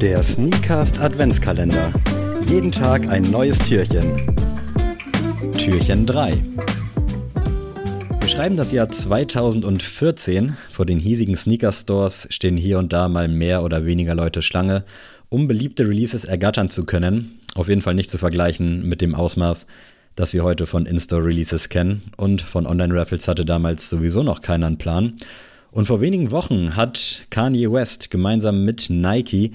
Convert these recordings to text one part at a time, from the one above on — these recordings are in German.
Der Sneakcast Adventskalender. Jeden Tag ein neues Türchen. Türchen 3. Wir schreiben das Jahr 2014. Vor den hiesigen Sneaker-Stores stehen hier und da mal mehr oder weniger Leute Schlange, um beliebte Releases ergattern zu können. Auf jeden Fall nicht zu vergleichen mit dem Ausmaß, das wir heute von In-Store-Releases kennen. Und von Online-Raffles hatte damals sowieso noch keiner einen Plan. Und vor wenigen Wochen hat Kanye West gemeinsam mit Nike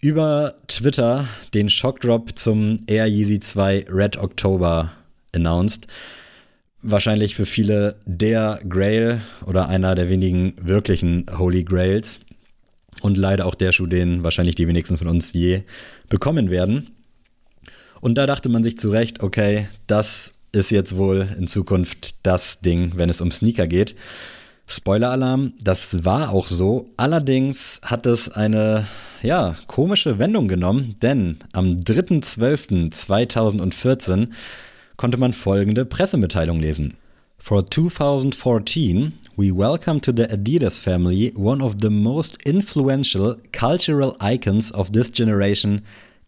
über Twitter den Shockdrop zum Air Yeezy 2 Red October announced. Wahrscheinlich für viele der Grail oder einer der wenigen wirklichen Holy Grails. Und leider auch der Schuh, den wahrscheinlich die wenigsten von uns je bekommen werden. Und da dachte man sich zurecht, okay, das ist jetzt wohl in Zukunft das Ding, wenn es um Sneaker geht. Spoiler-Alarm, das war auch so. Allerdings hat es eine, ja, komische Wendung genommen, denn am 3.12.2014 konnte man folgende Pressemitteilung lesen. For 2014, we welcome to the Adidas family one of the most influential cultural icons of this generation,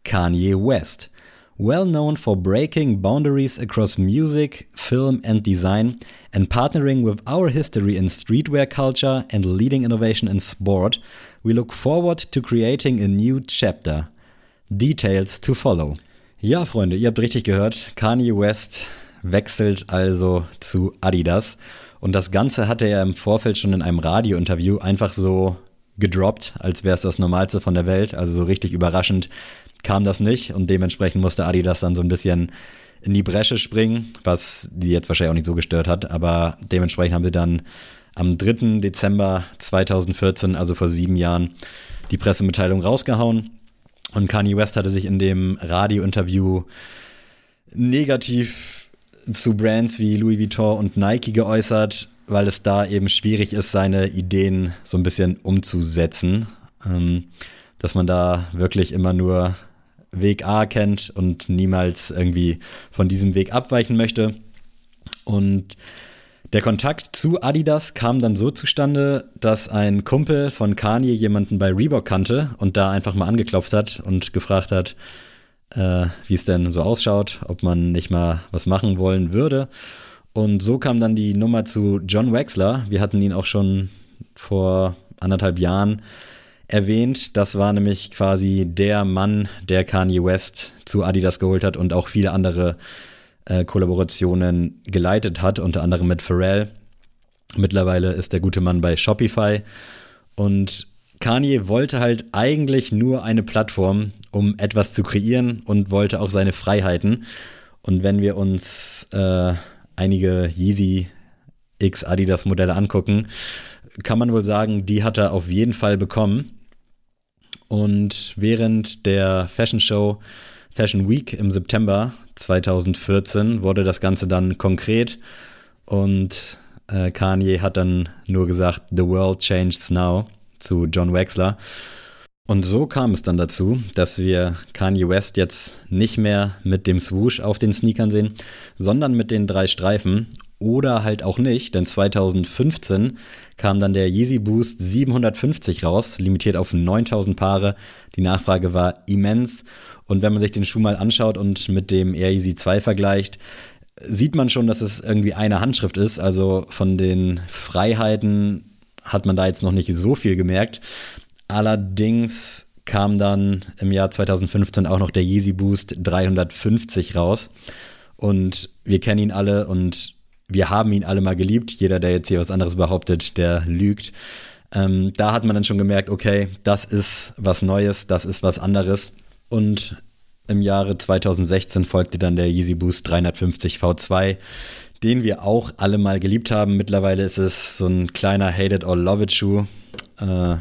Kanye West. Well known for breaking boundaries across music, film, and design, and partnering with our history in streetwear culture and leading innovation in sport, we look forward to creating a new chapter. Details to follow. Ja, Freunde, ihr habt richtig gehört. Kanye West wechselt also zu Adidas. Und das Ganze hat er im Vorfeld schon in einem Radiointerview einfach so gedroppt, als wäre es das Normalste von der Welt. Also so richtig überraschend kam das nicht und dementsprechend musste Adidas dann so ein bisschen in die Bresche springen, was die jetzt wahrscheinlich auch nicht so gestört hat, aber dementsprechend haben sie dann am 3. Dezember 2014, also vor sieben Jahren, die Pressemitteilung rausgehauen und Kanye West hatte sich in dem Radiointerview negativ zu Brands wie Louis Vuitton und Nike geäußert, weil es da eben schwierig ist, seine Ideen so ein bisschen umzusetzen. Ähm, dass man da wirklich immer nur Weg A kennt und niemals irgendwie von diesem Weg abweichen möchte. Und der Kontakt zu Adidas kam dann so zustande, dass ein Kumpel von Kanye jemanden bei Reebok kannte und da einfach mal angeklopft hat und gefragt hat, äh, wie es denn so ausschaut, ob man nicht mal was machen wollen würde. Und so kam dann die Nummer zu John Wexler. Wir hatten ihn auch schon vor anderthalb Jahren erwähnt. Das war nämlich quasi der Mann, der Kanye West zu Adidas geholt hat und auch viele andere äh, Kollaborationen geleitet hat, unter anderem mit Pharrell. Mittlerweile ist der gute Mann bei Shopify und Kanye wollte halt eigentlich nur eine Plattform, um etwas zu kreieren und wollte auch seine Freiheiten. Und wenn wir uns äh, einige Yeezy X Adidas Modelle angucken, kann man wohl sagen, die hat er auf jeden Fall bekommen. Und während der Fashion Show Fashion Week im September 2014 wurde das Ganze dann konkret und äh, Kanye hat dann nur gesagt, The world changes now zu John Wexler. Und so kam es dann dazu, dass wir Kanye West jetzt nicht mehr mit dem Swoosh auf den Sneakern sehen, sondern mit den drei Streifen oder halt auch nicht, denn 2015 kam dann der Yeezy Boost 750 raus, limitiert auf 9000 Paare. Die Nachfrage war immens und wenn man sich den Schuh mal anschaut und mit dem Air Yeezy 2 vergleicht, sieht man schon, dass es irgendwie eine Handschrift ist. Also von den Freiheiten hat man da jetzt noch nicht so viel gemerkt. Allerdings kam dann im Jahr 2015 auch noch der Yeezy Boost 350 raus. Und wir kennen ihn alle und wir haben ihn alle mal geliebt. Jeder, der jetzt hier was anderes behauptet, der lügt. Ähm, da hat man dann schon gemerkt, okay, das ist was Neues, das ist was anderes. Und im Jahre 2016 folgte dann der Yeezy Boost 350 V2, den wir auch alle mal geliebt haben. Mittlerweile ist es so ein kleiner Hate It or Love It Schuh. Äh,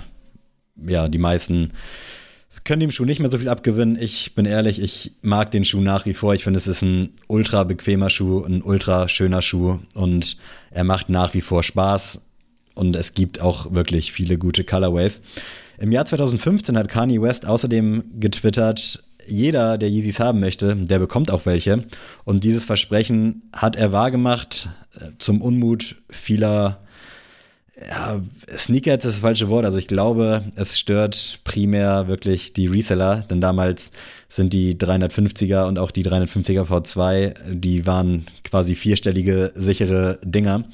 ja, die meisten können dem Schuh nicht mehr so viel abgewinnen. Ich bin ehrlich, ich mag den Schuh nach wie vor. Ich finde, es ist ein ultra bequemer Schuh, ein ultra schöner Schuh und er macht nach wie vor Spaß und es gibt auch wirklich viele gute Colorways. Im Jahr 2015 hat Kanye West außerdem getwittert, jeder, der Yeezys haben möchte, der bekommt auch welche. Und dieses Versprechen hat er wahrgemacht, äh, zum Unmut vieler ja, Sneakerheads ist das falsche Wort. Also ich glaube, es stört primär wirklich die Reseller, denn damals sind die 350er und auch die 350er V2, die waren quasi vierstellige sichere Dinger.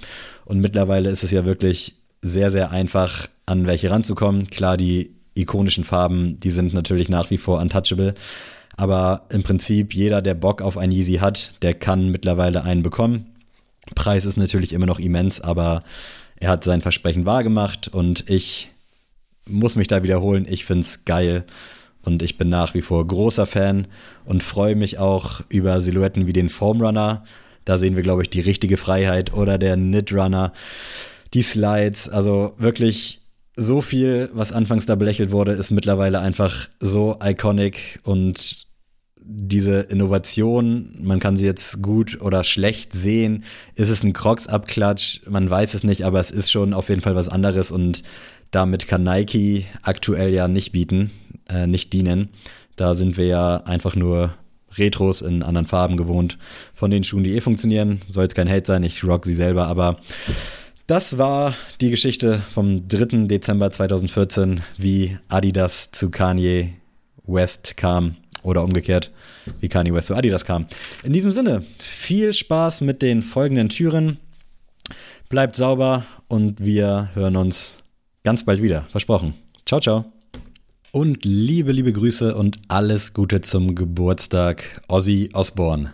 Und mittlerweile ist es ja wirklich sehr, sehr einfach, an welche ranzukommen. Klar, die ikonischen Farben, die sind natürlich nach wie vor untouchable. Aber im Prinzip jeder, der Bock auf ein Yeezy hat, der kann mittlerweile einen bekommen. Preis ist natürlich immer noch immens, aber er hat sein Versprechen wahrgemacht und ich muss mich da wiederholen. Ich finde es geil und ich bin nach wie vor großer Fan und freue mich auch über Silhouetten wie den Foam Runner. Da sehen wir, glaube ich, die richtige Freiheit oder der Knit Runner, die Slides. Also wirklich so viel, was anfangs da belächelt wurde, ist mittlerweile einfach so iconic und diese Innovation, man kann sie jetzt gut oder schlecht sehen. Ist es ein Crocs-Abklatsch? Man weiß es nicht, aber es ist schon auf jeden Fall was anderes und damit kann Nike aktuell ja nicht bieten, äh, nicht dienen. Da sind wir ja einfach nur Retros in anderen Farben gewohnt von den Schuhen, die eh funktionieren. Soll jetzt kein Hate sein, ich rock sie selber, aber das war die Geschichte vom 3. Dezember 2014, wie Adidas zu Kanye West kam oder umgekehrt, wie Kanye West zu Adidas kam. In diesem Sinne, viel Spaß mit den folgenden Türen. Bleibt sauber und wir hören uns ganz bald wieder. Versprochen. Ciao, ciao. Und liebe, liebe Grüße und alles Gute zum Geburtstag, Ozzy Osbourne.